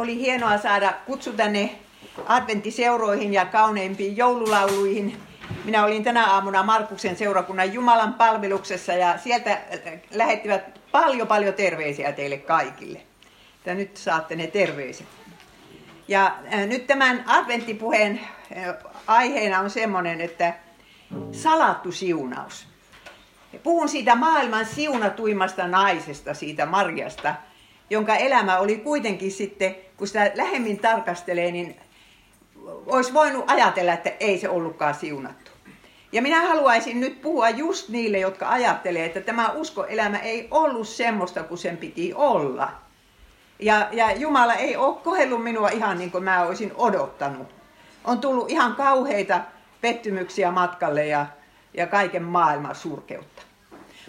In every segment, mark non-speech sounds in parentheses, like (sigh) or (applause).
oli hienoa saada kutsu tänne adventtiseuroihin ja kauneimpiin joululauluihin. Minä olin tänä aamuna Markuksen seurakunnan Jumalan palveluksessa ja sieltä lähettivät paljon paljon terveisiä teille kaikille. Ja nyt saatte ne terveiset. Ja nyt tämän adventtipuheen aiheena on semmoinen, että salattu siunaus. Puhun siitä maailman siunatuimmasta naisesta, siitä Marjasta, jonka elämä oli kuitenkin sitten, kun sitä lähemmin tarkastelee, niin olisi voinut ajatella, että ei se ollutkaan siunattu. Ja minä haluaisin nyt puhua just niille, jotka ajattelee, että tämä uskoelämä ei ollut semmoista kuin sen piti olla. Ja, ja Jumala ei ole kohdellut minua ihan niin kuin mä olisin odottanut. On tullut ihan kauheita pettymyksiä matkalle ja, ja kaiken maailman surkeutta.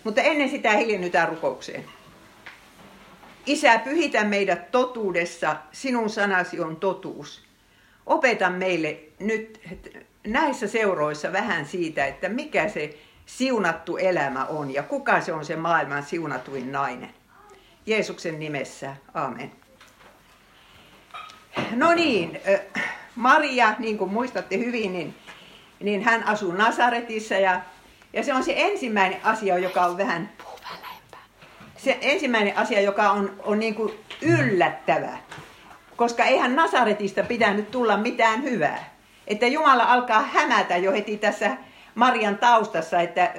Mutta ennen sitä hiljennytään rukoukseen. Isä, pyhitä meidät totuudessa, sinun sanasi on totuus. Opeta meille nyt näissä seuroissa vähän siitä, että mikä se siunattu elämä on ja kuka se on se maailman siunatuin nainen. Jeesuksen nimessä, amen. No niin, Maria, niin kuin muistatte hyvin, niin, niin hän asuu Nasaretissa ja, ja se on se ensimmäinen asia, joka on vähän se ensimmäinen asia, joka on, on niin kuin yllättävä. Koska eihän Nasaretista pitänyt tulla mitään hyvää. Että Jumala alkaa hämätä jo heti tässä Marian taustassa, että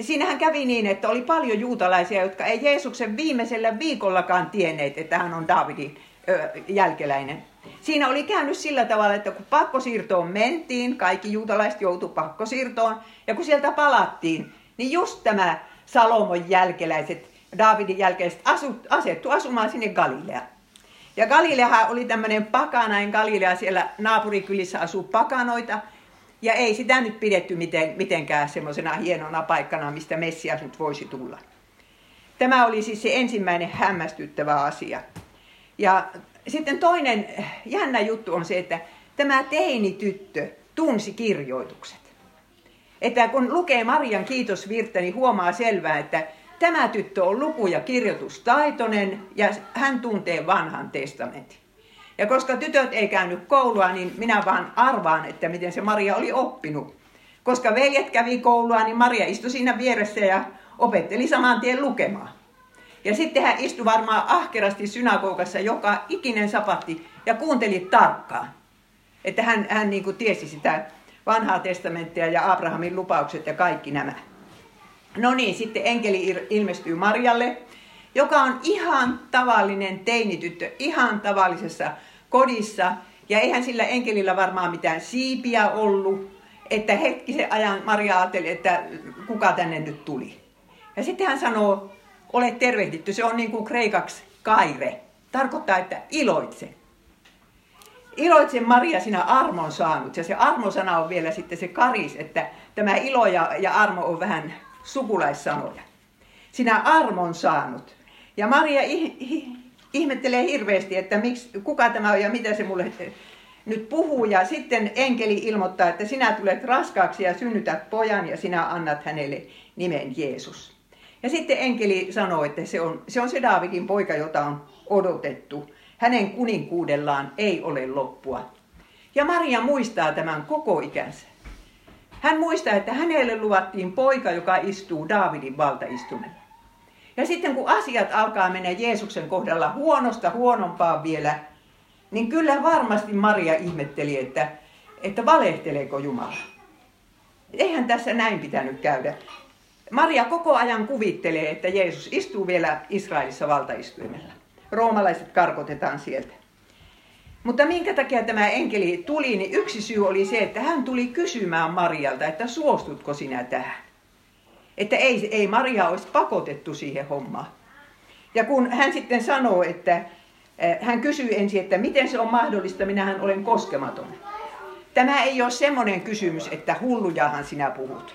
siinähän kävi niin, että oli paljon juutalaisia, jotka ei Jeesuksen viimeisellä viikollakaan tienneet, että hän on Davidin jälkeläinen. Siinä oli käynyt sillä tavalla, että kun pakkosiirtoon mentiin, kaikki juutalaiset joutu pakkosiirtoon, ja kun sieltä palattiin, niin just tämä Salomon jälkeläiset, Davidin jälkeiset asut, asettu asumaan sinne Galileaan. Ja Galileahan oli tämmöinen pakanain Galilea, siellä naapurikylissä asuu pakanoita, ja ei sitä nyt pidetty miten, mitenkään semmoisena hienona paikkana, mistä Messias nyt voisi tulla. Tämä oli siis se ensimmäinen hämmästyttävä asia. Ja sitten toinen jännä juttu on se, että tämä teinityttö tunsi kirjoitukset. Että kun lukee Marian kiitosvirttä, niin huomaa selvää, että tämä tyttö on luku- ja kirjoitustaitoinen ja hän tuntee vanhan testamentin. Ja koska tytöt ei käynyt koulua, niin minä vaan arvaan, että miten se Maria oli oppinut. Koska veljet kävi koulua, niin Maria istui siinä vieressä ja opetteli saman tien lukemaan. Ja sitten hän istui varmaan ahkerasti synagogassa joka ikinen sapatti ja kuunteli tarkkaan. Että hän, hän niin kuin tiesi sitä vanhaa testamenttia ja Abrahamin lupaukset ja kaikki nämä. No niin, sitten enkeli ilmestyy Marjalle, joka on ihan tavallinen teinityttö, ihan tavallisessa kodissa. Ja eihän sillä enkelillä varmaan mitään siipiä ollut, että hetkisen ajan Maria ajatteli, että kuka tänne nyt tuli. Ja sitten hän sanoo, ole tervehditty, se on niin kuin kreikaksi kaire. Tarkoittaa, että iloitse. Iloitse Maria, sinä armon saanut. Ja se armosana on vielä sitten se karis, että tämä ilo ja, ja armo on vähän sukulaissanoja. Sinä armon saanut. Ja Maria ihmettelee hirveästi, että miksi, kuka tämä on ja mitä se mulle nyt puhuu. Ja sitten enkeli ilmoittaa, että sinä tulet raskaaksi ja synnytät pojan ja sinä annat hänelle nimen Jeesus. Ja sitten enkeli sanoo, että se on, se on se Daavidin poika, jota on odotettu. Hänen kuninkuudellaan ei ole loppua. Ja Maria muistaa tämän koko ikänsä. Hän muistaa, että hänelle luvattiin poika, joka istuu Daavidin valtaistumella. Ja sitten kun asiat alkaa mennä Jeesuksen kohdalla huonosta huonompaan vielä, niin kyllä varmasti Maria ihmetteli, että, että valehteleeko Jumala. Eihän tässä näin pitänyt käydä. Maria koko ajan kuvittelee, että Jeesus istuu vielä Israelissa valtaistuimella. Roomalaiset karkotetaan sieltä. Mutta minkä takia tämä enkeli tuli, niin yksi syy oli se, että hän tuli kysymään Marialta, että suostutko sinä tähän. Että ei, ei Maria olisi pakotettu siihen hommaan. Ja kun hän sitten sanoo, että eh, hän kysyy ensin, että miten se on mahdollista, minähän olen koskematon. Tämä ei ole semmoinen kysymys, että hullujahan sinä puhut.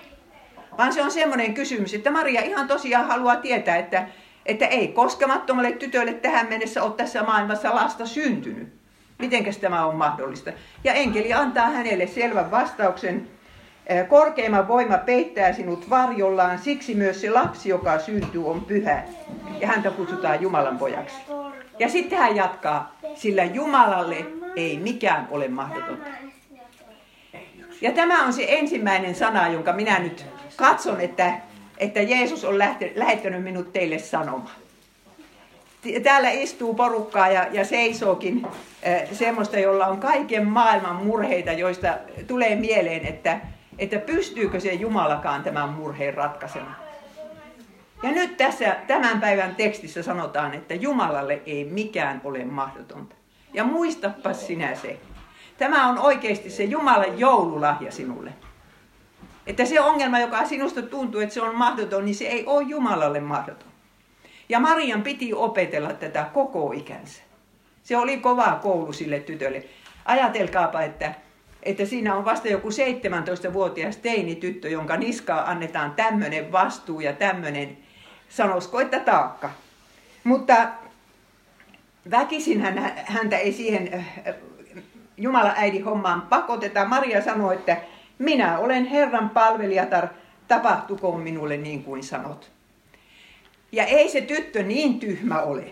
Vaan se on semmoinen kysymys, että Maria ihan tosiaan haluaa tietää, että, että ei koskemattomalle tytölle tähän mennessä ole tässä maailmassa lasta syntynyt. Mitenkäs tämä on mahdollista? Ja enkeli antaa hänelle selvän vastauksen, Korkeimman voima peittää sinut varjollaan, siksi myös se lapsi, joka syntyy, on pyhä. Ja häntä kutsutaan Jumalan pojaksi. Ja sitten hän jatkaa, sillä Jumalalle ei mikään ole mahdotonta. Ja tämä on se ensimmäinen sana, jonka minä nyt katson, että, että Jeesus on lähte, lähettänyt minut teille sanomaan. Täällä istuu porukkaa ja, ja seisookin äh, semmoista, jolla on kaiken maailman murheita, joista tulee mieleen, että, että pystyykö se Jumalakaan tämän murheen ratkaisemaan. Ja nyt tässä tämän päivän tekstissä sanotaan, että Jumalalle ei mikään ole mahdotonta. Ja muistapa sinä se. Tämä on oikeasti se Jumalan joululahja sinulle. Että se ongelma, joka sinusta tuntuu, että se on mahdoton, niin se ei ole Jumalalle mahdoton. Ja Marian piti opetella tätä koko ikänsä. Se oli kova koulu sille tytölle. Ajatelkaapa, että, että siinä on vasta joku 17-vuotias teini-tyttö, jonka niskaa annetaan tämmöinen vastuu ja tämmöinen, sanoisiko, että taakka. Mutta väkisin hän, häntä ei siihen Jumala äidi hommaan pakoteta. Maria sanoi, että minä olen Herran palvelijatar, tapahtukoon minulle niin kuin sanot. Ja ei se tyttö niin tyhmä ole,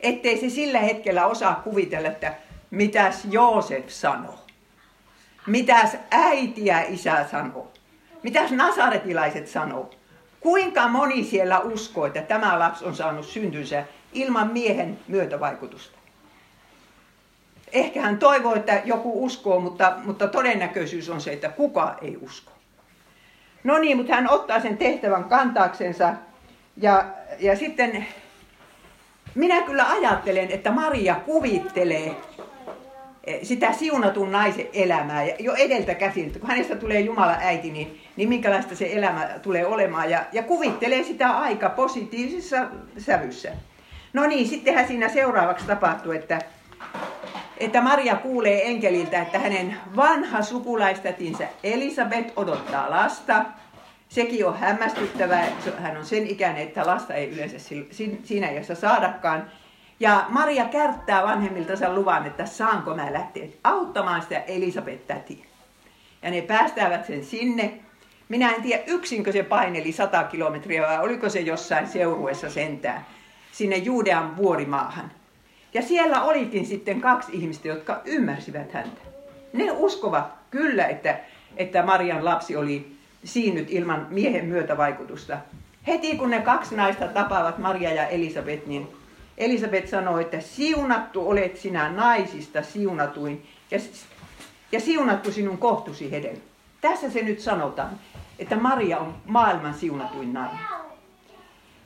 ettei se sillä hetkellä osaa kuvitella, että mitäs Joosef sanoo. Mitäs äiti ja isä sanoo. Mitäs nasaretilaiset sanoo. Kuinka moni siellä uskoo, että tämä lapsi on saanut syntynsä ilman miehen myötävaikutusta. Ehkä hän toivoo, että joku uskoo, mutta, mutta todennäköisyys on se, että kuka ei usko. No niin, mutta hän ottaa sen tehtävän kantaaksensa ja, ja sitten minä kyllä ajattelen, että Maria kuvittelee eh, sitä siunatun naisen elämää jo edeltä käsin. Kun hänestä tulee Jumala äiti, niin, niin minkälaista se elämä tulee olemaan. Ja, ja kuvittelee sitä aika positiivisessa sävyssä. No niin, sittenhän siinä seuraavaksi tapahtuu, että, että Maria kuulee enkeliltä, että hänen vanha sukulaistätinsä Elisabet odottaa lasta. Sekin on hämmästyttävää, hän on sen ikäinen, että lasta ei yleensä siinä iässä saadakaan. Ja Maria kärttää vanhemmiltansa luvan, että saanko mä lähteä auttamaan sitä Elisabet-tätiä. Ja ne päästävät sen sinne. Minä en tiedä, yksinkö se paineli 100 kilometriä vai oliko se jossain seuruessa sentään sinne Juudean vuorimaahan. Ja siellä olikin sitten kaksi ihmistä, jotka ymmärsivät häntä. Ne uskovat kyllä, että, että Marian lapsi oli siinyt ilman miehen myötävaikutusta. Heti kun ne kaksi naista tapaavat, Maria ja Elisabet, niin Elisabet sanoi, että siunattu olet sinä naisista siunatuin ja, ja siunattu sinun kohtusi hedelmä. Tässä se nyt sanotaan, että Maria on maailman siunatuin nainen.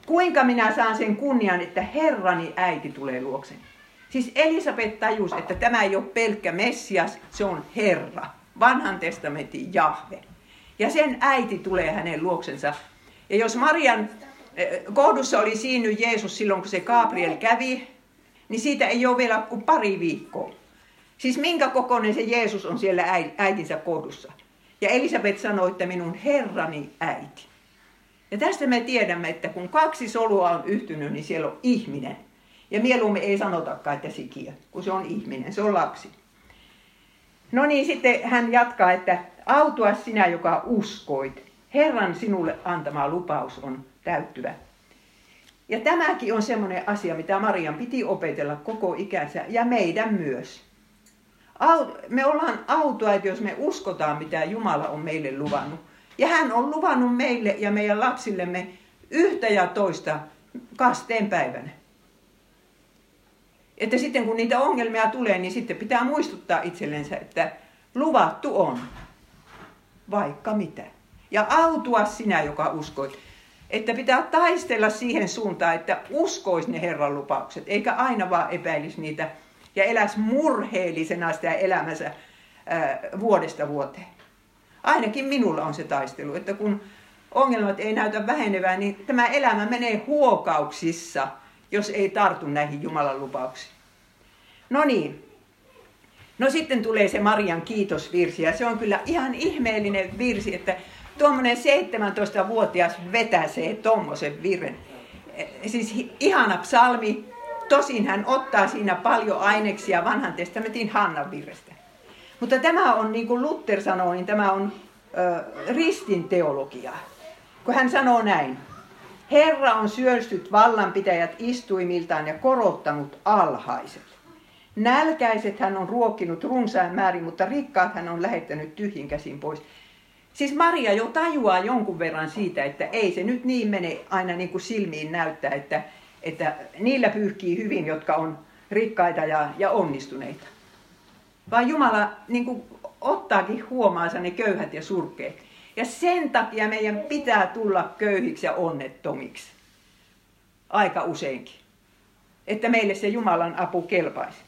Kuinka minä saan sen kunnian, että Herrani äiti tulee luokseni? Siis Elisabet tajus, että tämä ei ole pelkkä Messias, se on Herra, vanhan testamentin Jahve. Ja sen äiti tulee hänen luoksensa. Ja jos Marian eh, kohdussa oli siinu Jeesus silloin, kun se Gabriel kävi, niin siitä ei ole vielä kuin pari viikkoa. Siis minkä kokoinen se Jeesus on siellä äitinsä kohdussa. Ja Elisabet sanoi, että minun herrani äiti. Ja tästä me tiedämme, että kun kaksi solua on yhtynyt, niin siellä on ihminen. Ja mieluummin ei sanotakaan, että sikiö, kun se on ihminen, se on lapsi. No niin, sitten hän jatkaa, että autua sinä, joka uskoit. Herran sinulle antama lupaus on täyttyvä. Ja tämäkin on semmoinen asia, mitä Marian piti opetella koko ikänsä ja meidän myös. Me ollaan että jos me uskotaan, mitä Jumala on meille luvannut. Ja hän on luvannut meille ja meidän lapsillemme yhtä ja toista kasteen päivänä. Että sitten kun niitä ongelmia tulee, niin sitten pitää muistuttaa itsellensä, että luvattu on vaikka mitä. Ja autua sinä, joka uskoit. Että pitää taistella siihen suuntaan, että uskois ne Herran lupaukset, eikä aina vaan epäilisi niitä ja eläs murheellisena sitä elämänsä ää, vuodesta vuoteen. Ainakin minulla on se taistelu, että kun ongelmat ei näytä vähenevän, niin tämä elämä menee huokauksissa, jos ei tartu näihin Jumalan lupauksiin. No niin. No sitten tulee se Marian kiitosvirsi ja se on kyllä ihan ihmeellinen virsi, että tuommoinen 17-vuotias vetäsee tuommoisen virren. Siis ihana psalmi, tosin hän ottaa siinä paljon aineksia vanhan testamentin Hannan virrestä. Mutta tämä on, niin kuin Luther sanoo, niin tämä on ristin teologiaa, kun hän sanoo näin. Herra on syöstyt vallanpitäjät istuimiltaan ja korottanut alhaiset. Nälkäiset hän on ruokkinut runsain määrin, mutta rikkaat hän on lähettänyt tyhjin käsin pois. Siis Maria jo tajuaa jonkun verran siitä, että ei se nyt niin mene aina niin kuin silmiin näyttää, että, että niillä pyyhkii hyvin, jotka on rikkaita ja, ja onnistuneita. Vaan Jumala niin kuin ottaakin huomaansa ne köyhät ja surkeet. Ja sen takia meidän pitää tulla köyhiksi ja onnettomiksi. Aika useinkin. Että meille se Jumalan apu kelpaisi.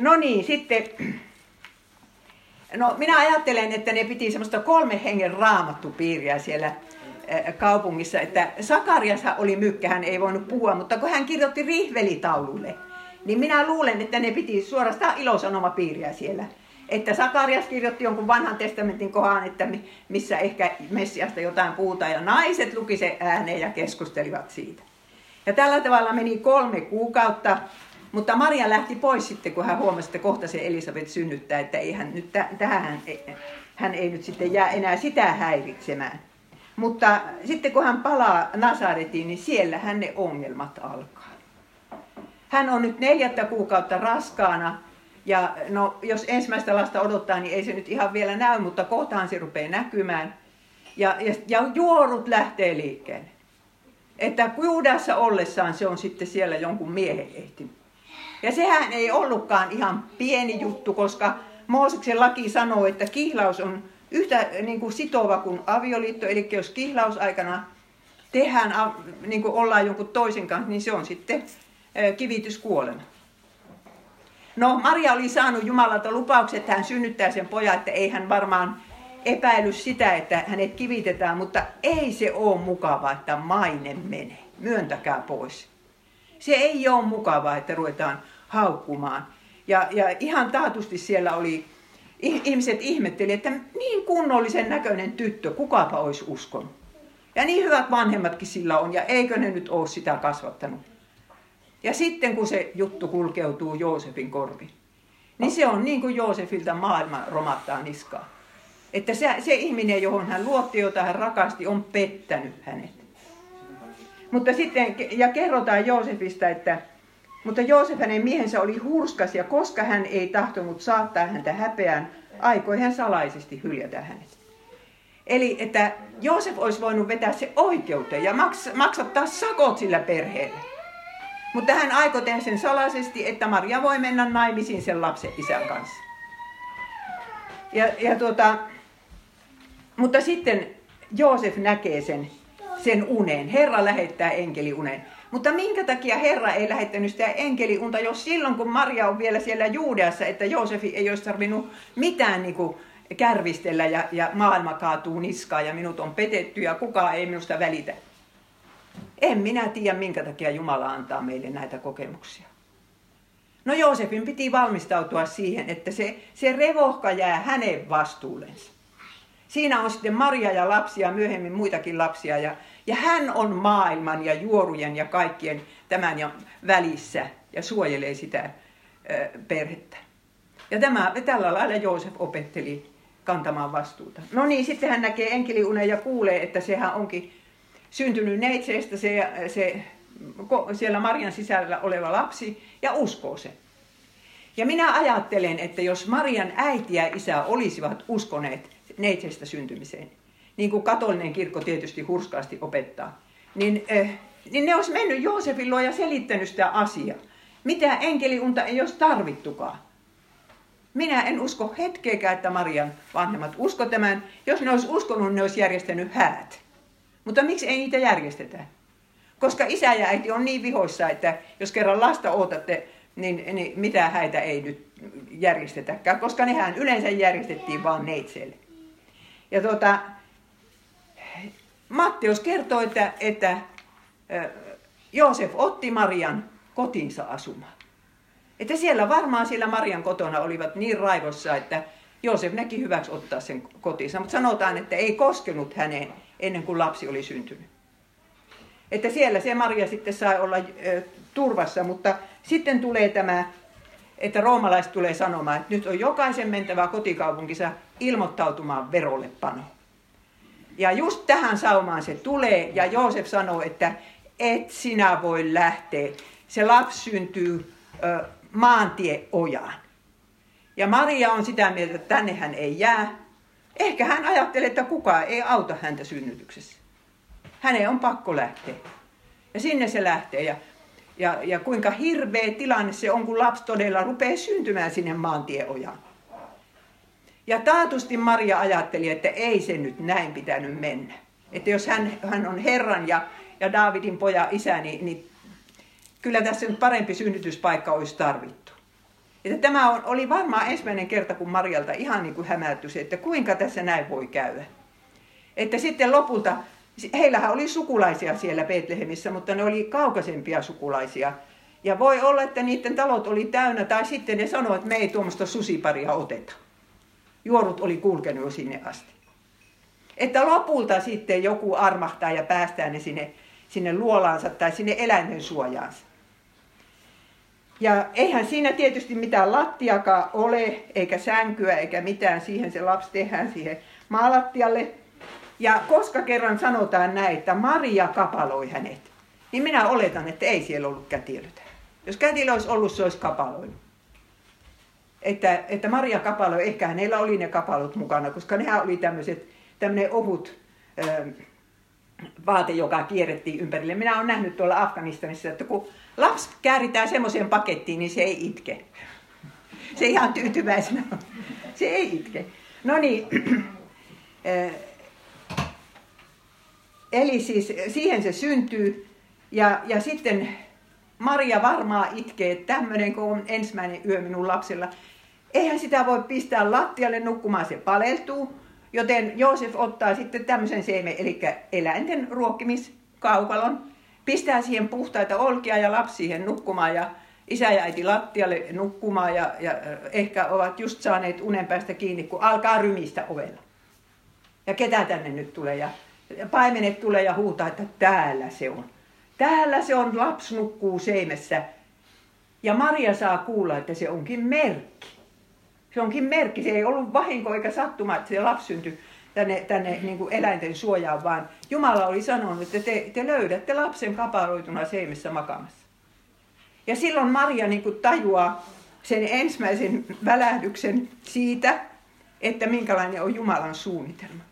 No niin, sitten... No minä ajattelen, että ne piti semmoista kolme hengen raamattupiiriä siellä kaupungissa, että Sakarias oli mykkä, hän ei voinut puhua, mutta kun hän kirjoitti rihvelitaululle, niin minä luulen, että ne piti suorastaan ilosanomapiiriä siellä että Sakarias kirjoitti jonkun vanhan testamentin kohan, että missä ehkä Messiasta jotain puhutaan, ja naiset luki se ääneen ja keskustelivat siitä. Ja tällä tavalla meni kolme kuukautta, mutta Maria lähti pois sitten, kun hän huomasi, että kohta se Elisabeth synnyttää, että ei hän, nyt tähän hän ei nyt sitten jää enää sitä häiritsemään. Mutta sitten kun hän palaa Nasaretiin, niin siellä hän ne ongelmat alkaa. Hän on nyt neljättä kuukautta raskaana ja no, jos ensimmäistä lasta odottaa, niin ei se nyt ihan vielä näy, mutta kohtaan se rupeaa näkymään. Ja, ja, ja juorut lähtee liikkeelle. Että Juudassa ollessaan se on sitten siellä jonkun miehen ehtinyt. Ja sehän ei ollutkaan ihan pieni juttu, koska Mooseksen laki sanoo, että kihlaus on yhtä niin kuin sitova kuin avioliitto. Eli jos kihlausaikana tehdään, niin kuin ollaan jonkun toisen kanssa, niin se on sitten kivityskuolema. No, Maria oli saanut Jumalalta lupaukset, että hän synnyttää sen pojan, että ei hän varmaan epäily sitä, että hänet kivitetään, mutta ei se ole mukava, että maine menee. Myöntäkää pois. Se ei ole mukavaa, että ruvetaan haukkumaan. Ja, ja ihan taatusti siellä oli, ihmiset ihmetteli, että niin kunnollisen näköinen tyttö, kukapa olisi uskonut. Ja niin hyvät vanhemmatkin sillä on, ja eikö ne nyt ole sitä kasvattanut. Ja sitten kun se juttu kulkeutuu Joosefin korviin, niin se on niin kuin Joosefilta maailma romattaa niskaa. Että se, se ihminen, johon hän luotti, jota hän rakasti, on pettänyt hänet. Mutta sitten, ja kerrotaan Joosefista, että mutta Joosef hänen miehensä oli hurskas ja koska hän ei tahtonut saattaa häntä häpeään, aikoi hän salaisesti hyljätä hänet. Eli että Joosef olisi voinut vetää se oikeuteen ja maksattaa sakot sillä perheelle. Mutta hän aikoi tehdä sen salaisesti, että Maria voi mennä naimisiin sen lapsen isän kanssa. Ja, ja tuota, mutta sitten Joosef näkee sen, sen unen. Herra lähettää enkeliunen. Mutta minkä takia Herra ei lähettänyt sitä enkeliunta, jos silloin kun Maria on vielä siellä Juudeassa, että Joosefi ei olisi tarvinnut mitään niin kuin kärvistellä ja, ja maailma kaatuu niskaan ja minut on petetty ja kukaan ei minusta välitä. En minä tiedä, minkä takia Jumala antaa meille näitä kokemuksia. No Joosefin piti valmistautua siihen, että se, se revohka jää hänen vastuullensa. Siinä on sitten Maria ja lapsia, myöhemmin muitakin lapsia. Ja, ja hän on maailman ja juorujen ja kaikkien tämän ja välissä ja suojelee sitä perhettä. Ja tämä, tällä lailla Joosef opetteli kantamaan vastuuta. No niin, sitten hän näkee enkeliunen ja kuulee, että sehän onkin syntynyt neitseestä se, se siellä Marian sisällä oleva lapsi ja uskoo sen. Ja minä ajattelen, että jos Marian äiti ja isä olisivat uskoneet neitseestä syntymiseen, niin kuin katolinen kirkko tietysti hurskaasti opettaa, niin, äh, niin ne olisi mennyt Joosefin luo ja selittänyt sitä asiaa. Mitä enkeliunta ei olisi tarvittukaan. Minä en usko hetkeäkään, että Marian vanhemmat usko tämän. Jos ne olisi uskonut, ne olisi järjestänyt häät. Mutta miksi ei niitä järjestetä? Koska isä ja äiti on niin vihoissa, että jos kerran lasta odotatte, niin, niin mitä häitä ei nyt järjestetäkään, koska nehän yleensä järjestettiin vaan neitseelle. Ja tuota, Matteus kertoo, että, että Joosef otti Marian kotinsa asumaan. Että siellä varmaan siellä Marian kotona olivat niin raivossa, että Joosef näki hyväksi ottaa sen kotinsa. Mutta sanotaan, että ei koskenut häneen ennen kuin lapsi oli syntynyt. Että siellä se Maria sitten sai olla turvassa, mutta sitten tulee tämä että roomalaiset tulee sanomaan, että nyt on jokaisen mentävä kotikaupunkinsa ilmoittautumaan verolle pano. Ja just tähän saumaan se tulee, ja Joosef sanoo, että et sinä voi lähteä. Se lapsi syntyy ö, maantieojaan. Ja Maria on sitä mieltä, että tänne hän ei jää. Ehkä hän ajattelee, että kukaan ei auta häntä synnytyksessä. Hänen on pakko lähteä. Ja sinne se lähtee. Ja, ja, ja kuinka hirveä tilanne se on, kun lapsi todella rupeaa syntymään sinne maantieojaan. Ja taatusti Maria ajatteli, että ei se nyt näin pitänyt mennä. Että jos hän, hän on Herran ja, ja Daavidin poja isä, niin, niin kyllä tässä nyt parempi synnytyspaikka olisi tarvittu. Että tämä on, oli varmaan ensimmäinen kerta, kun Marjalta ihan niin kuin hämäätyi että kuinka tässä näin voi käydä. Että sitten lopulta, heillähän oli sukulaisia siellä Betlehemissä, mutta ne oli kaukaisempia sukulaisia. Ja voi olla, että niiden talot oli täynnä, tai sitten ne sanoivat, että me ei tuommoista susiparia oteta. Juorut oli kulkenut jo sinne asti. Että lopulta sitten joku armahtaa ja päästää ne sinne, sinne luolaansa tai sinne eläinten suojaansa. Ja eihän siinä tietysti mitään lattiakaan ole, eikä sänkyä, eikä mitään. Siihen se lapsi tehdään siihen maalattialle. Ja koska kerran sanotaan näin, että Maria kapaloi hänet, niin minä oletan, että ei siellä ollut kätilöitä. Jos kätilö olisi ollut, se olisi kapaloinut. Että, että Maria kapaloi, ehkä hänellä oli ne kapalot mukana, koska nehän oli tämmöiset, tämmöinen ohut, ähm, vaate, joka kierrettiin ympärille. Minä olen nähnyt tuolla Afganistanissa, että kun lapsi kääritään semmoiseen pakettiin, niin se ei itke. Se ihan tyytyväisenä. Se ei itke. No niin. (clears throat) Eli siis siihen se syntyy. Ja, ja sitten Maria varmaan itkee, että tämmöinen kun on ensimmäinen yö minun lapsella. Eihän sitä voi pistää lattialle nukkumaan, se paleltuu. Joten Joosef ottaa sitten tämmöisen seime, eli eläinten ruokkimiskaukalon, pistää siihen puhtaita olkia ja lapsi siihen nukkumaan ja isä ja äiti lattialle nukkumaan ja, ja ehkä ovat just saaneet unen päästä kiinni, kun alkaa rymistä ovella. Ja ketä tänne nyt tulee ja paimenet tulee ja huutaa, että täällä se on. Täällä se on, lapsi nukkuu seimessä. Ja Maria saa kuulla, että se onkin merkki. Se onkin merkki, se ei ollut vahinko eikä sattuma, että se lapsi syntyi tänne, tänne niin kuin eläinten suojaan, vaan Jumala oli sanonut, että te, te löydätte lapsen kaparoituna seimessä makamassa. Ja silloin Maria niin kuin tajuaa sen ensimmäisen välähdyksen siitä, että minkälainen on Jumalan suunnitelma.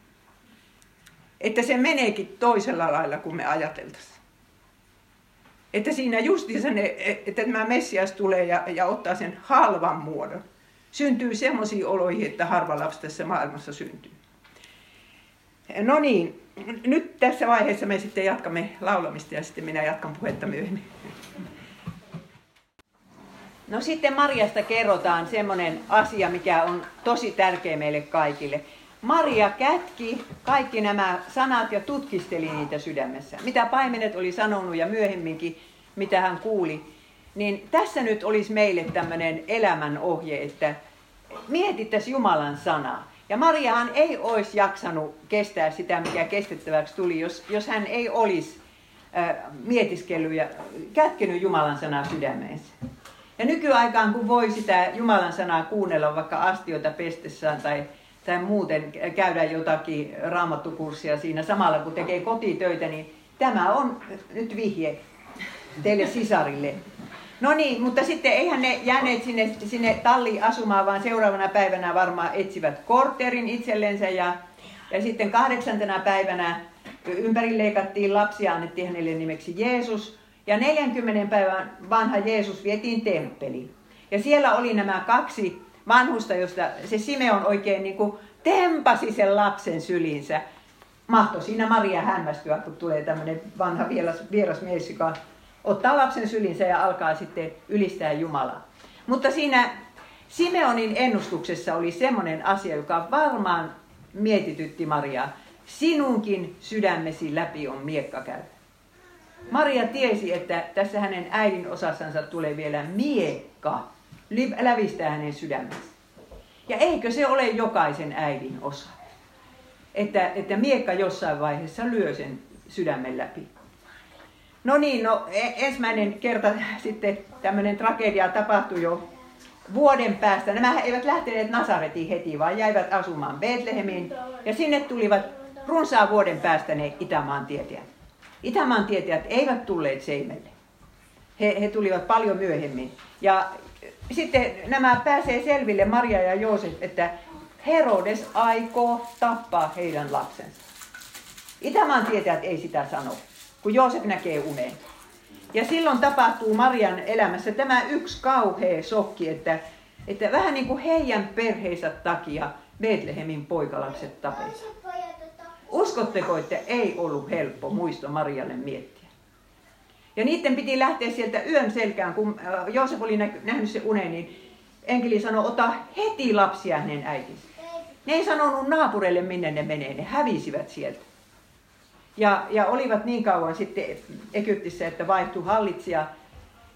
Että se meneekin toisella lailla kuin me ajateltaisiin. Että siinä justiinsa ne, että tämä Messias tulee ja, ja ottaa sen halvan muodon syntyy semmoisiin oloihin, että harva lapsi tässä maailmassa syntyy. No niin, nyt tässä vaiheessa me sitten jatkamme laulamista ja sitten minä jatkan puhetta myöhemmin. No sitten Marjasta kerrotaan semmoinen asia, mikä on tosi tärkeä meille kaikille. Maria kätki kaikki nämä sanat ja tutkisteli niitä sydämessä. Mitä paimenet oli sanonut ja myöhemminkin, mitä hän kuuli niin tässä nyt olisi meille tämmöinen elämän ohje, että mietittäisiin Jumalan sanaa. Ja Mariahan ei olisi jaksanut kestää sitä, mikä kestettäväksi tuli, jos, jos hän ei olisi äh, mietiskellyt ja kätkenyt Jumalan sanaa sydämeensä. Ja nykyaikaan, kun voi sitä Jumalan sanaa kuunnella vaikka astioita pestessään tai, tai muuten käydä jotakin raamattukurssia siinä samalla, kun tekee kotitöitä, niin tämä on nyt vihje teille sisarille. No niin, mutta sitten eihän ne jääneet sinne, sinne talliin asumaan, vaan seuraavana päivänä varmaan etsivät kortterin itsellensä ja, ja sitten kahdeksantena päivänä ympäri leikattiin lapsia, annettiin hänelle nimeksi Jeesus. Ja 40 päivän vanha Jeesus vietiin temppeliin. Ja siellä oli nämä kaksi vanhusta, josta se Simeon oikein niin kuin tempasi sen lapsen sylinsä. Mahto siinä Maria hämmästyä, kun tulee tämmöinen vanha vieras, vieras mies, joka ottaa lapsen sylinsä ja alkaa sitten ylistää Jumalaa. Mutta siinä Simeonin ennustuksessa oli semmoinen asia, joka varmaan mietitytti Mariaa. Sinunkin sydämesi läpi on miekka käy. Maria tiesi, että tässä hänen äidin osassansa tulee vielä miekka lävistää hänen sydämensä. Ja eikö se ole jokaisen äidin osa? Että, että miekka jossain vaiheessa lyö sen sydämen läpi. No niin, no e- ensimmäinen kerta (laughs) sitten tämmöinen tragedia tapahtui jo vuoden päästä, nämä eivät lähteneet Nasaretiin heti, vaan jäivät asumaan Betlehemiin. Ja sinne tulivat runsaan vuoden päästä ne Itämaan tietäjät. Itämaan tietäjät eivät tulleet Seimelle. He, he tulivat paljon myöhemmin. Ja sitten nämä pääsee selville, Maria ja Joosef, että Herodes aikoo tappaa heidän lapsensa. Itämaan tietäjät ei sitä sano, kun Joosef näkee uneen. Ja silloin tapahtuu Marian elämässä tämä yksi kauhea sokki, että, että vähän niin kuin heidän perheensä takia Betlehemin poikalapset tapeisivat. Uskotteko, että ei ollut helppo muisto Marialle miettiä? Ja niiden piti lähteä sieltä yön selkään, kun äh, Joosef oli nähnyt se unen, niin enkeli sanoi, ota heti lapsia hänen äitinsä. Ne ei sanonut naapureille, minne ne menee, ne hävisivät sieltä. Ja, ja olivat niin kauan sitten Egyptissä, että vaihtui hallitsija.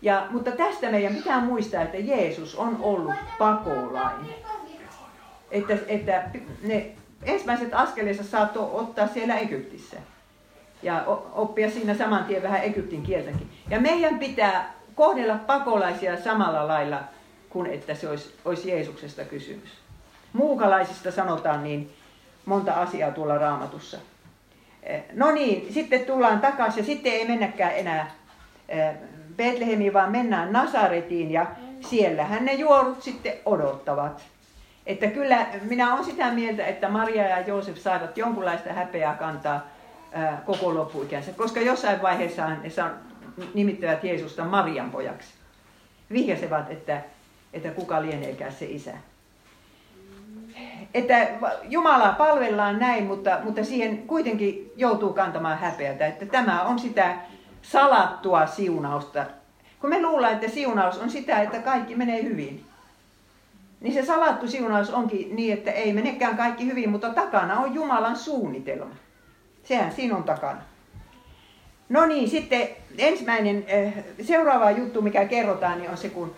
Ja, mutta tästä meidän pitää muistaa, että Jeesus on ollut pakolainen. Että, että ne ensimmäiset askeleensa saattoi ottaa siellä Egyptissä. Ja oppia siinä saman tien vähän Egyptin kieltäkin. Ja meidän pitää kohdella pakolaisia samalla lailla kuin että se olisi, olisi Jeesuksesta kysymys. Muukalaisista sanotaan niin monta asiaa tuolla raamatussa. Eh, no niin, sitten tullaan takaisin ja sitten ei mennäkään enää eh, Betlehemiin, vaan mennään Nasaretiin ja siellähän ne juorut sitten odottavat. Että kyllä minä olen sitä mieltä, että Maria ja Joosef saivat jonkunlaista häpeää kantaa koko loppuikänsä, koska jossain vaiheessa ne nimittävät Jeesusta Marian pojaksi. Vihjasevat, että, että kuka lieneekään se isä että Jumalaa palvellaan näin, mutta, mutta siihen kuitenkin joutuu kantamaan häpeätä, että tämä on sitä salattua siunausta. Kun me luullaan, että siunaus on sitä, että kaikki menee hyvin, niin se salattu siunaus onkin niin, että ei menekään kaikki hyvin, mutta takana on Jumalan suunnitelma. Sehän siinä on takana. No niin, sitten ensimmäinen, eh, seuraava juttu, mikä kerrotaan, niin on se, kun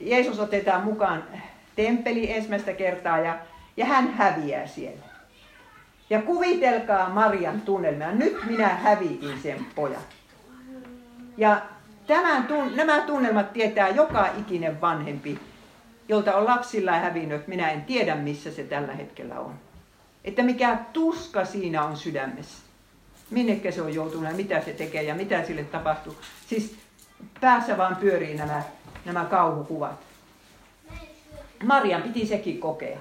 Jeesus otetaan mukaan temppeli ensimmäistä kertaa ja ja hän häviää siellä. Ja kuvitelkaa Marian tunnelmia. Nyt minä hävitin sen pojan. Ja tämän, nämä tunnelmat tietää joka ikinen vanhempi, jolta on lapsilla hävinnyt. Minä en tiedä, missä se tällä hetkellä on. Että mikä tuska siinä on sydämessä. Minnekä se on joutunut ja mitä se tekee ja mitä sille tapahtuu. Siis päässä vaan pyörii nämä, nämä kauhukuvat. Marian piti sekin kokea.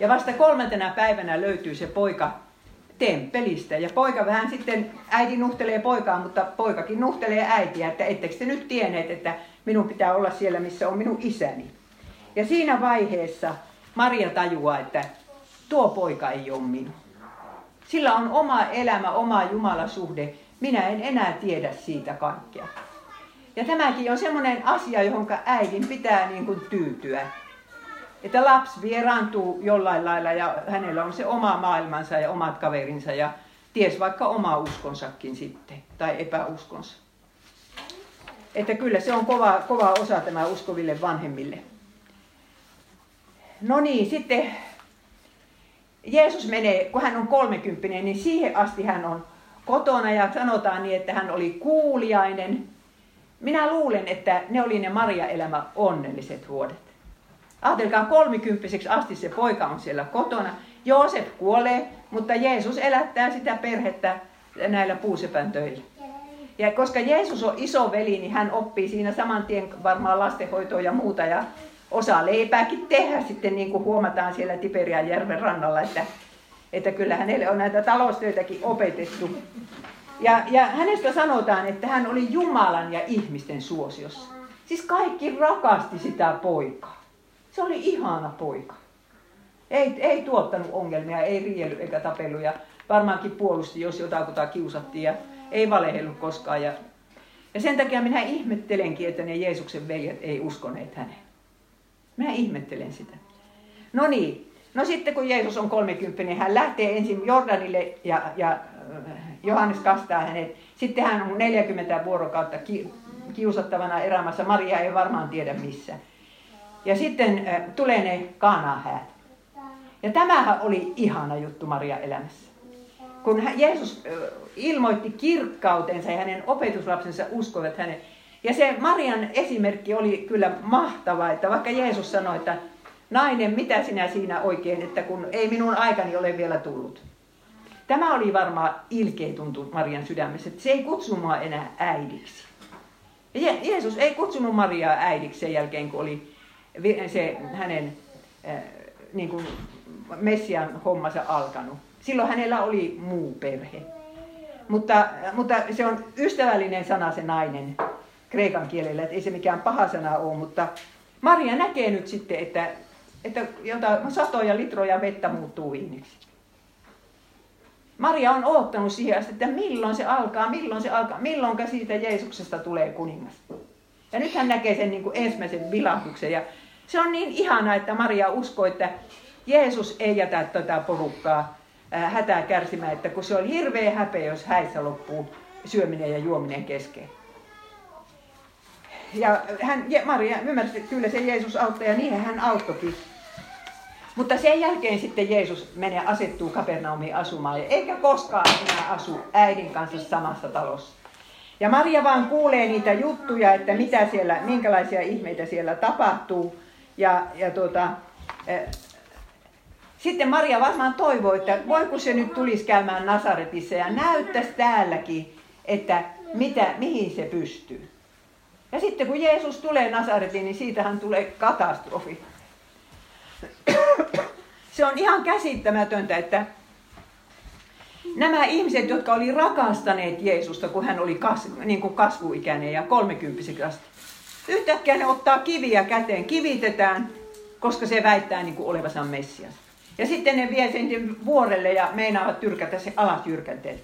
Ja vasta kolmantena päivänä löytyy se poika temppelistä. Ja poika vähän sitten, äiti nuhtelee poikaa, mutta poikakin nuhtelee äitiä, että ettekö te nyt tienneet, että minun pitää olla siellä, missä on minun isäni. Ja siinä vaiheessa Maria tajuaa, että tuo poika ei ole minun. Sillä on oma elämä, oma Jumalasuhde. Minä en enää tiedä siitä kaikkea. Ja tämäkin on semmoinen asia, johon äidin pitää niin kuin tyytyä että lapsi vieraantuu jollain lailla ja hänellä on se oma maailmansa ja omat kaverinsa ja ties vaikka oma uskonsakin sitten, tai epäuskonsa. Että kyllä se on kova, kova osa tämä uskoville vanhemmille. No niin, sitten Jeesus menee, kun hän on 30, niin siihen asti hän on kotona ja sanotaan niin, että hän oli kuuliainen. Minä luulen, että ne oli ne Maria-elämä onnelliset vuodet. Ajatelkaa, kolmikymppiseksi asti se poika on siellä kotona. Joosef kuolee, mutta Jeesus elättää sitä perhettä näillä puusepän töillä. Ja koska Jeesus on iso veli, niin hän oppii siinä saman tien varmaan lastenhoitoa ja muuta. Ja osaa leipääkin tehdä sitten, niin kuin huomataan siellä Tiberian järven rannalla, että, että kyllä hänelle on näitä taloustöitäkin opetettu. Ja, ja hänestä sanotaan, että hän oli Jumalan ja ihmisten suosiossa. Siis kaikki rakasti sitä poikaa. Se oli ihana poika. Ei, ei tuottanut ongelmia, ei riellyt eikä tapellut ja varmaankin puolusti, jos jotakuta kiusattiin ja ei valehellut koskaan. Ja, ja sen takia minä ihmettelenkin, että ne Jeesuksen veljet ei uskoneet häneen. Minä ihmettelen sitä. No niin, no sitten kun Jeesus on 30, niin hän lähtee ensin Jordanille ja, ja äh, Johannes kastaa hänet. Sitten hän on 40 vuorokautta kiusattavana erämässä. Maria ei varmaan tiedä missä. Ja sitten äh, tulee ne kanahäät. Ja tämähän oli ihana juttu Maria elämässä. Kun Jeesus äh, ilmoitti kirkkautensa ja hänen opetuslapsensa uskoivat hänen, Ja se Marian esimerkki oli kyllä mahtava, että vaikka Jeesus sanoi, että nainen, mitä sinä siinä oikein, että kun ei minun aikani ole vielä tullut. Tämä oli varmaan ilkeä tuntu Marian sydämessä, että se ei kutsu mua enää äidiksi. Ja Jeesus ei kutsunut Mariaa äidiksi sen jälkeen, kun oli se hänen äh, niin kuin Messian hommansa alkanut. Silloin hänellä oli muu perhe. Mutta, mutta se on ystävällinen sana se nainen kreikan kielellä, että ei se mikään paha sana ole, mutta Maria näkee nyt sitten, että, että jota, satoja litroja vettä muuttuu viiniksi. Maria on oottanut siihen asti, että milloin se alkaa, milloin se alkaa, milloin siitä Jeesuksesta tulee kuningas. Ja nyt hän näkee sen niin kuin ensimmäisen vilahduksen. Ja se on niin ihana, että Maria uskoo, että Jeesus ei jätä tätä porukkaa hätää kärsimään, että kun se oli hirveä häpeä, jos häissä loppuu syöminen ja juominen kesken. Ja hän, Maria ymmärsi, että kyllä se Jeesus auttaa ja niin hän auttokin. Mutta sen jälkeen sitten Jeesus menee asettuu Kapernaumiin asumaan, eikä koskaan enää asu äidin kanssa samassa talossa. Ja Maria vaan kuulee niitä juttuja, että mitä siellä, minkälaisia ihmeitä siellä tapahtuu. Ja, ja tuota, sitten Maria varmaan toivoi, että voi kun se nyt tulisi käymään Nasaretissa ja näyttäisi täälläkin, että mitä, mihin se pystyy. Ja sitten kun Jeesus tulee Nasaretiin, niin siitähän tulee katastrofi. Se on ihan käsittämätöntä, että nämä ihmiset, jotka oli rakastaneet Jeesusta, kun hän oli kasvu, niin kuin kasvuikäinen ja kolmekymppiseksi asti, yhtäkkiä ne ottaa kiviä käteen, kivitetään, koska se väittää niin kuin olevansa Messias. Ja sitten ne vie sen vuorelle ja meinaavat tyrkätä se alat jyrkänteelle.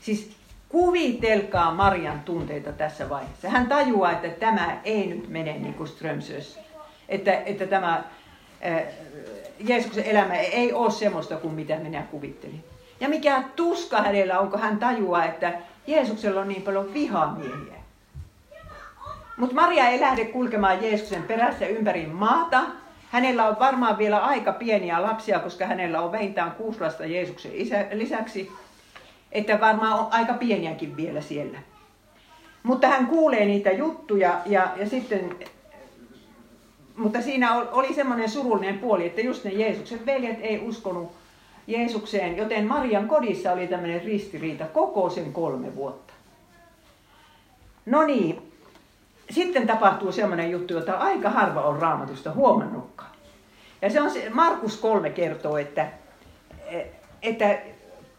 Siis kuvitelkaa Marian tunteita tässä vaiheessa. Hän tajuaa, että tämä ei nyt mene niin kuin Strömsös. Että, että tämä äh, Jeesuksen elämä ei ole semmoista kuin mitä minä kuvittelin. Ja mikä tuska hänellä on, kun hän tajuaa, että Jeesuksella on niin paljon vihamiehiä. Mutta Maria ei lähde kulkemaan Jeesuksen perässä ympäri maata, Hänellä on varmaan vielä aika pieniä lapsia, koska hänellä on vähintään kuusi lasta Jeesuksen isä, lisäksi. Että varmaan on aika pieniäkin vielä siellä. Mutta hän kuulee niitä juttuja ja, ja sitten, mutta siinä oli semmoinen surullinen puoli, että just ne Jeesuksen veljet ei uskonut Jeesukseen, joten Marian kodissa oli tämmöinen ristiriita koko sen kolme vuotta. No niin, sitten tapahtuu semmoinen juttu, jota aika harva on raamatusta huomannutkaan. Ja se on se, Markus 3 kertoo, että, että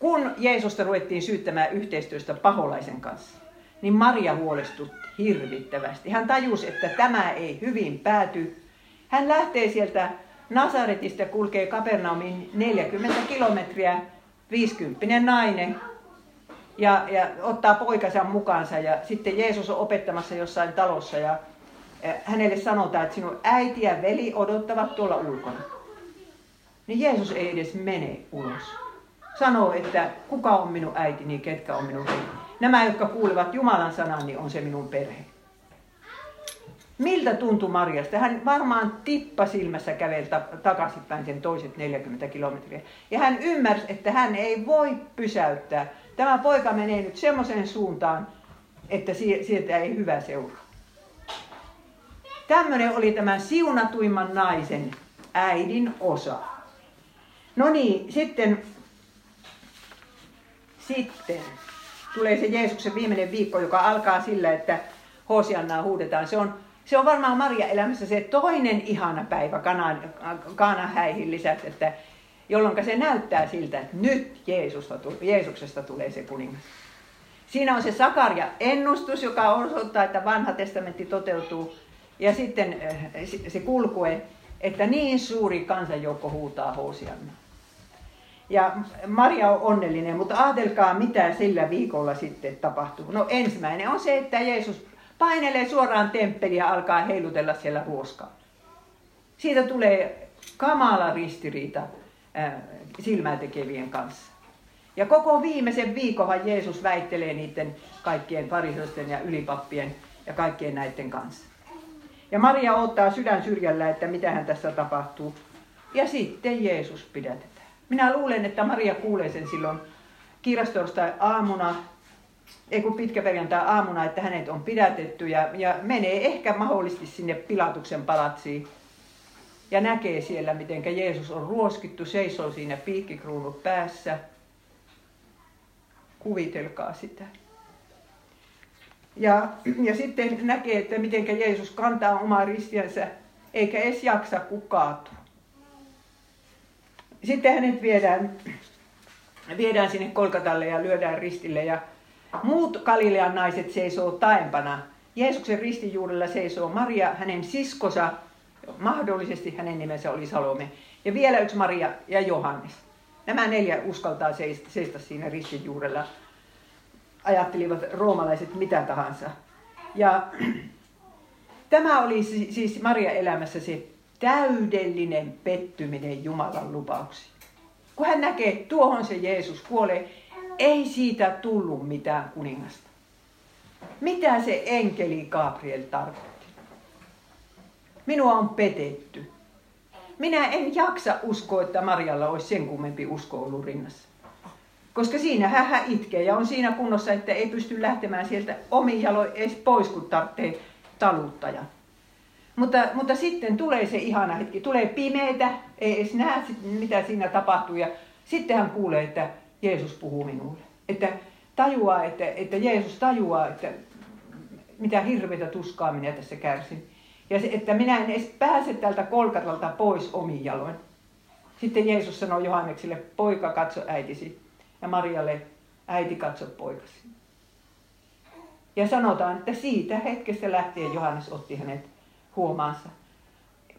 kun Jeesusta ruvettiin syyttämään yhteistyöstä paholaisen kanssa, niin Maria huolestutti hirvittävästi. Hän tajusi, että tämä ei hyvin pääty. Hän lähtee sieltä Nasaretista kulkee Kapernaumin 40 kilometriä, 50 nainen, ja, ja ottaa poikansa mukaansa ja sitten Jeesus on opettamassa jossain talossa ja hänelle sanotaan, että sinun äiti ja veli odottavat tuolla ulkona. Niin Jeesus ei edes mene ulos. Sanoo, että kuka on minun äiti, niin ketkä on minun veli. Nämä, jotka kuulevat Jumalan sanan, niin on se minun perhe. Miltä tuntui Marjasta? Hän varmaan tippa silmässä käveli takaisinpäin sen toiset 40 kilometriä. Ja hän ymmärsi, että hän ei voi pysäyttää Tämä poika menee nyt semmoiseen suuntaan, että sieltä ei hyvä seuraa. Tämmöinen oli tämän siunatuimman naisen äidin osa. No niin, sitten, sitten tulee se Jeesuksen viimeinen viikko, joka alkaa sillä, että Hosiannaa huudetaan. Se on, se on varmaan Maria elämässä se toinen ihana päivä kanan, kanan häihin lisäksi, että jolloin se näyttää siltä, että nyt Jeesusta, Jeesuksesta tulee se kuningas. Siinä on se Sakaria ennustus, joka osoittaa, että vanha testamentti toteutuu. Ja sitten eh, se kulkue, että niin suuri kansanjoukko huutaa Hosianna. Ja Maria on onnellinen, mutta ajatelkaa mitä sillä viikolla sitten tapahtuu. No ensimmäinen on se, että Jeesus painelee suoraan temppeliin ja alkaa heilutella siellä ruoskaa. Siitä tulee kamala ristiriita silmää tekevien kanssa. Ja koko viimeisen viikonhan Jeesus väittelee niiden kaikkien parisosten ja ylipappien ja kaikkien näiden kanssa. Ja Maria ottaa sydän syrjällä, että mitä hän tässä tapahtuu. Ja sitten Jeesus pidätetään. Minä luulen, että Maria kuulee sen silloin kirjastorstai aamuna ei kun pitkä perjantai aamuna, että hänet on pidätetty ja, ja menee ehkä mahdollisesti sinne Pilatuksen palatsiin. Ja näkee siellä, miten Jeesus on ruoskittu, seisoo siinä piikkikruunut päässä. Kuvitelkaa sitä. Ja, ja sitten näkee, että miten Jeesus kantaa omaa ristiänsä, eikä edes jaksa kukaatua. Sitten hänet viedään, viedään sinne Kolkatalle ja lyödään ristille ja muut Galilean naiset seisoo taempana. Jeesuksen ristin juurella seisoo Maria, hänen siskosa, mahdollisesti hänen nimensä oli Salome, ja vielä yksi Maria ja Johannes. Nämä neljä uskaltaa seistä siinä ristin juurella. Ajattelivat roomalaiset mitä tahansa. Ja (clears throat) tämä oli siis Maria elämässä se täydellinen pettyminen Jumalan lupauksiin. Kun hän näkee, tuohon se Jeesus kuolee, ei siitä tullut mitään kuningasta. Mitä se enkeli Gabriel tarkoitti? Minua on petetty. Minä en jaksa uskoa, että Marjalla olisi sen kummempi usko ollut rinnassa. Koska siinä hän itkee ja on siinä kunnossa, että ei pysty lähtemään sieltä omin jaloin edes pois, kun tarvitsee taluttajan. Mutta, mutta sitten tulee se ihana hetki, tulee pimeitä, ei edes näe mitä siinä tapahtuu ja sitten hän kuulee, että Jeesus puhuu minulle. Että tajuaa, että, että Jeesus tajuaa, että mitä hirveitä tuskaa minä tässä kärsin. Ja se, että minä en edes pääse tältä kolkatalta pois omiin jaloin. Sitten Jeesus sanoi Johannekselle, poika katso äitisi. Ja Marialle, äiti katso poikasi. Ja sanotaan, että siitä hetkestä lähtien Johannes otti hänet huomaansa.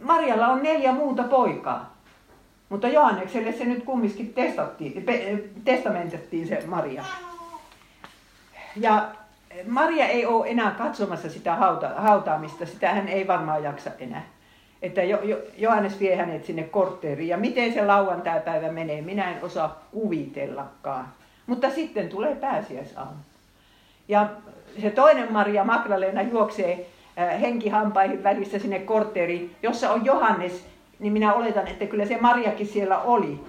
Marjalla on neljä muuta poikaa. Mutta Johannekselle se nyt kumminkin testamentettiin se Maria. Ja Maria ei ole enää katsomassa sitä hauta, hautaamista, sitä hän ei varmaan jaksa enää. Että jo, jo, Johannes vie hänet sinne kortteeriin ja miten se lauantai-päivä menee, minä en osaa kuvitellakaan. Mutta sitten tulee pääsiäisaamu. Ja se toinen Maria Magdalena juoksee henkihampaihin välissä sinne kortteeriin, jossa on Johannes, niin minä oletan, että kyllä se Mariakin siellä oli.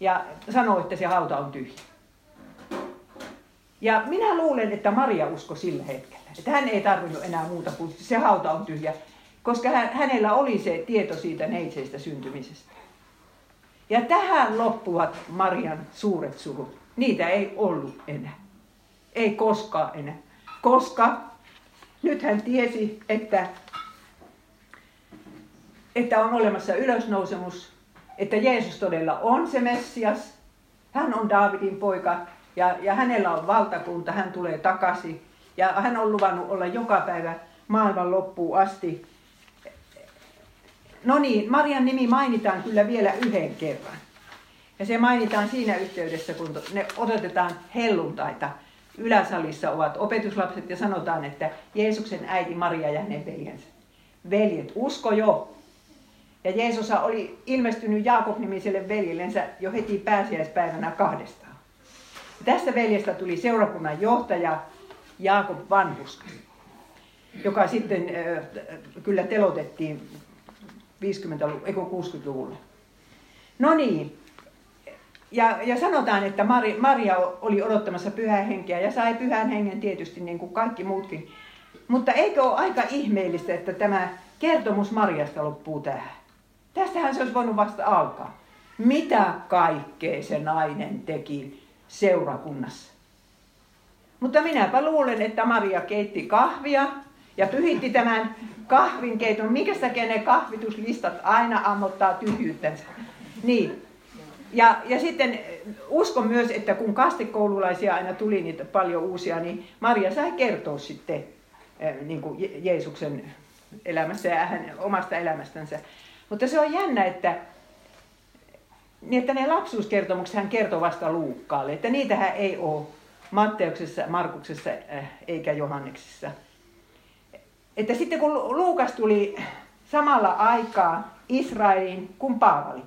Ja sanoi, että se hauta on tyhjä. Ja minä luulen, että Maria usko sillä hetkellä. Että hän ei tarvinnut enää muuta kuin se hauta on tyhjä. Koska hän, hänellä oli se tieto siitä neitseistä syntymisestä. Ja tähän loppuvat Marian suuret surut. Niitä ei ollut enää. Ei koskaan enää. Koska nyt hän tiesi, että, että on olemassa ylösnousemus, että Jeesus todella on se Messias. Hän on Daavidin poika ja, ja hänellä on valtakunta, hän tulee takaisin. Ja hän on luvannut olla joka päivä maailman loppuun asti. No niin, Marian nimi mainitaan kyllä vielä yhden kerran. Ja se mainitaan siinä yhteydessä, kun ne odotetaan helluntaita yläsalissa ovat opetuslapset ja sanotaan, että Jeesuksen äiti Maria ja hänen veljensä. Veljet, usko jo. Ja Jeesus oli ilmestynyt Jaakob-nimiselle veljellensä jo heti pääsiäispäivänä kahdestaan. Tästä veljestä tuli seurakunnan johtaja Jaakob Vanhuska, joka sitten kyllä telotettiin 50 60-luvulla. No niin, ja, ja sanotaan, että Mari, Maria oli odottamassa pyhää henkeä ja sai pyhän hengen tietysti niin kuin kaikki muutkin. Mutta eikö ole aika ihmeellistä, että tämä kertomus Mariasta loppuu tähän? Tästähän se olisi voinut vasta alkaa. Mitä kaikkea se nainen teki seurakunnassa? Mutta minäpä luulen, että Maria keitti kahvia ja pyhitti tämän kahvinkeiton. Mikä takia ne kahvituslistat aina ammottaa tyhjyyttänsä? Niin, ja, ja sitten uskon myös, että kun kastekoululaisia aina tuli niitä paljon uusia, niin Maria sai kertoa sitten eh, niin kuin Jeesuksen elämästä ja hän omasta elämästänsä. Mutta se on jännä, että, niin että ne lapsuuskertomukset hän kertoo vasta Luukkaalle, että niitähän ei ole Matteuksessa, Markuksessa eh, eikä Johanneksessa. Että sitten kun Luukas tuli samalla aikaa Israeliin kuin Paavali,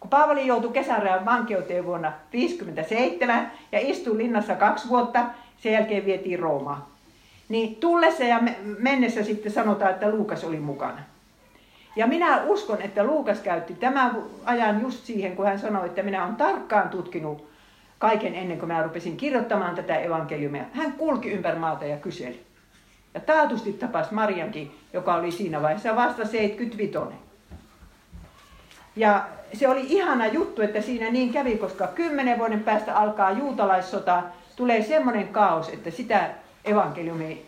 kun Paavali joutui kesärajan vankeuteen vuonna 1957 ja istui linnassa kaksi vuotta, sen jälkeen vietiin Roomaan. Niin tullessa ja mennessä sitten sanotaan, että Luukas oli mukana. Ja minä uskon, että Luukas käytti tämän ajan just siihen, kun hän sanoi, että minä olen tarkkaan tutkinut kaiken ennen kuin mä rupesin kirjoittamaan tätä evankeliumia. Hän kulki ympäri maata ja kyseli. Ja taatusti tapasi Mariankin, joka oli siinä vaiheessa vasta 75. Ja se oli ihana juttu, että siinä niin kävi, koska kymmenen vuoden päästä alkaa juutalaissota, tulee semmoinen kaos, että sitä evankeliumi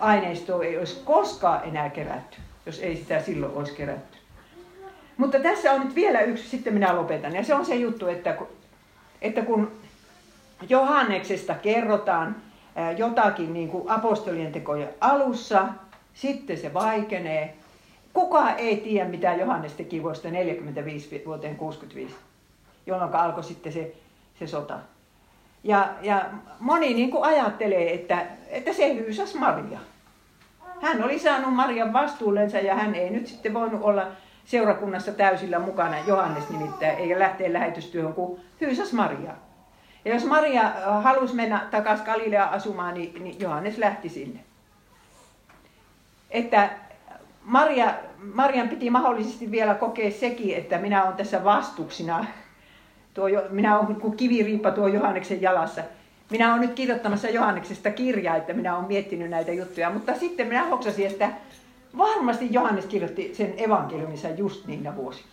aineistoa ei olisi koskaan enää kerätty, jos ei sitä silloin olisi kerätty. Mutta tässä on nyt vielä yksi, sitten minä lopetan. Ja se on se juttu, että, että kun Johanneksesta kerrotaan jotakin niin kuin apostolien tekojen alussa, sitten se vaikenee. Kukaan ei tiedä, mitä Johannes teki vuodesta 45 vuoteen 65, jolloin alkoi sitten se, se sota. Ja, ja moni niin kuin ajattelee, että, että se hyysas Maria. Hän oli saanut Marian vastuullensa ja hän ei nyt sitten voinut olla seurakunnassa täysillä mukana, Johannes nimittäin, eikä lähteä lähetystyöhön kuin hyysas Maria. Ja jos Maria äh, halusi mennä takaisin Galilea asumaan, niin, niin Johannes lähti sinne. Että Maria, Marian piti mahdollisesti vielä kokea sekin, että minä olen tässä vastuksina. Tuo, minä olen kuin kiviriippa tuo Johanneksen jalassa. Minä olen nyt kirjoittamassa Johanneksesta kirjaa, että minä olen miettinyt näitä juttuja. Mutta sitten minä hoksasin, että varmasti Johannes kirjoitti sen evankeliumissa just niinä vuosina.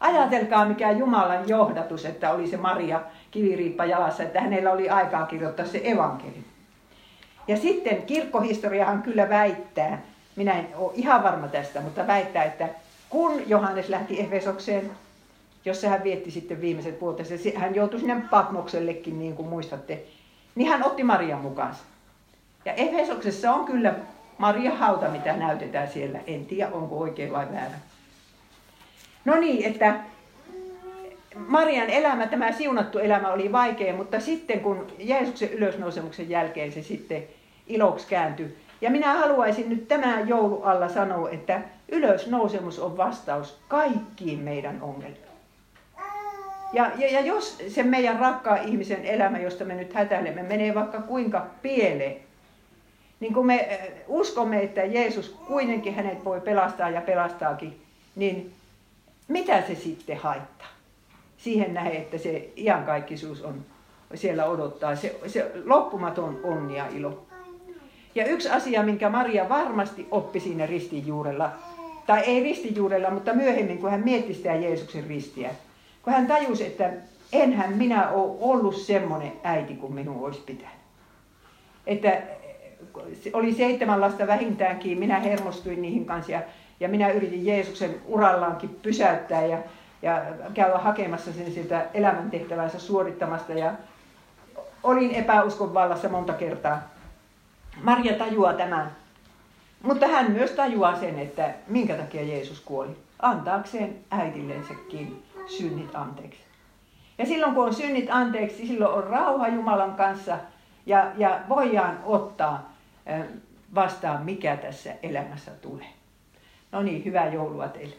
Ajatelkaa mikä Jumalan johdatus, että oli se Maria kiviriippa jalassa, että hänellä oli aikaa kirjoittaa se evankeliumi. Ja sitten kirkkohistoriahan kyllä väittää, minä en ole ihan varma tästä, mutta väittää, että kun Johannes lähti Efesokseen, jossa hän vietti sitten viimeiset vuotensa, hän joutui sinne Patmoksellekin, niin kuin muistatte, niin hän otti Marian mukaansa. Ja Efesoksessa on kyllä Maria hauta, mitä näytetään siellä. En tiedä, onko oikein vai väärä. No niin, että Marian elämä, tämä siunattu elämä oli vaikea, mutta sitten kun Jeesuksen ylösnousemuksen jälkeen se sitten iloksi kääntyi. Ja minä haluaisin nyt tämän joulu alla sanoa, että ylösnousemus on vastaus kaikkiin meidän ongelmiin. Ja, ja, ja jos se meidän rakkaan ihmisen elämä, josta me nyt hätäilemme, menee vaikka kuinka pieleen, niin kun me eh, uskomme, että Jeesus kuitenkin hänet voi pelastaa ja pelastaakin, niin mitä se sitten haittaa? Siihen nähden, että se iankaikkisuus on siellä odottaa, se, se loppumaton onni ja ilo. Ja yksi asia, minkä Maria varmasti oppi siinä ristin juurella, tai ei ristin juurella, mutta myöhemmin, kun hän mietti sitä Jeesuksen ristiä, kun hän tajusi, että enhän minä ole ollut semmoinen äiti kuin minun olisi pitänyt. Että oli seitsemän lasta vähintäänkin, minä hermostuin niihin kanssa ja, ja minä yritin Jeesuksen urallaankin pysäyttää ja, ja käydä hakemassa sen siltä elämäntehtävänsä suorittamasta ja olin epäuskon vallassa monta kertaa. Maria tajuaa tämän, mutta hän myös tajuaa sen, että minkä takia Jeesus kuoli. Antaakseen äidillensäkin synnit anteeksi. Ja silloin kun on synnit anteeksi, silloin on rauha Jumalan kanssa ja, ja voidaan ottaa vastaan, mikä tässä elämässä tulee. No niin, hyvää joulua teille.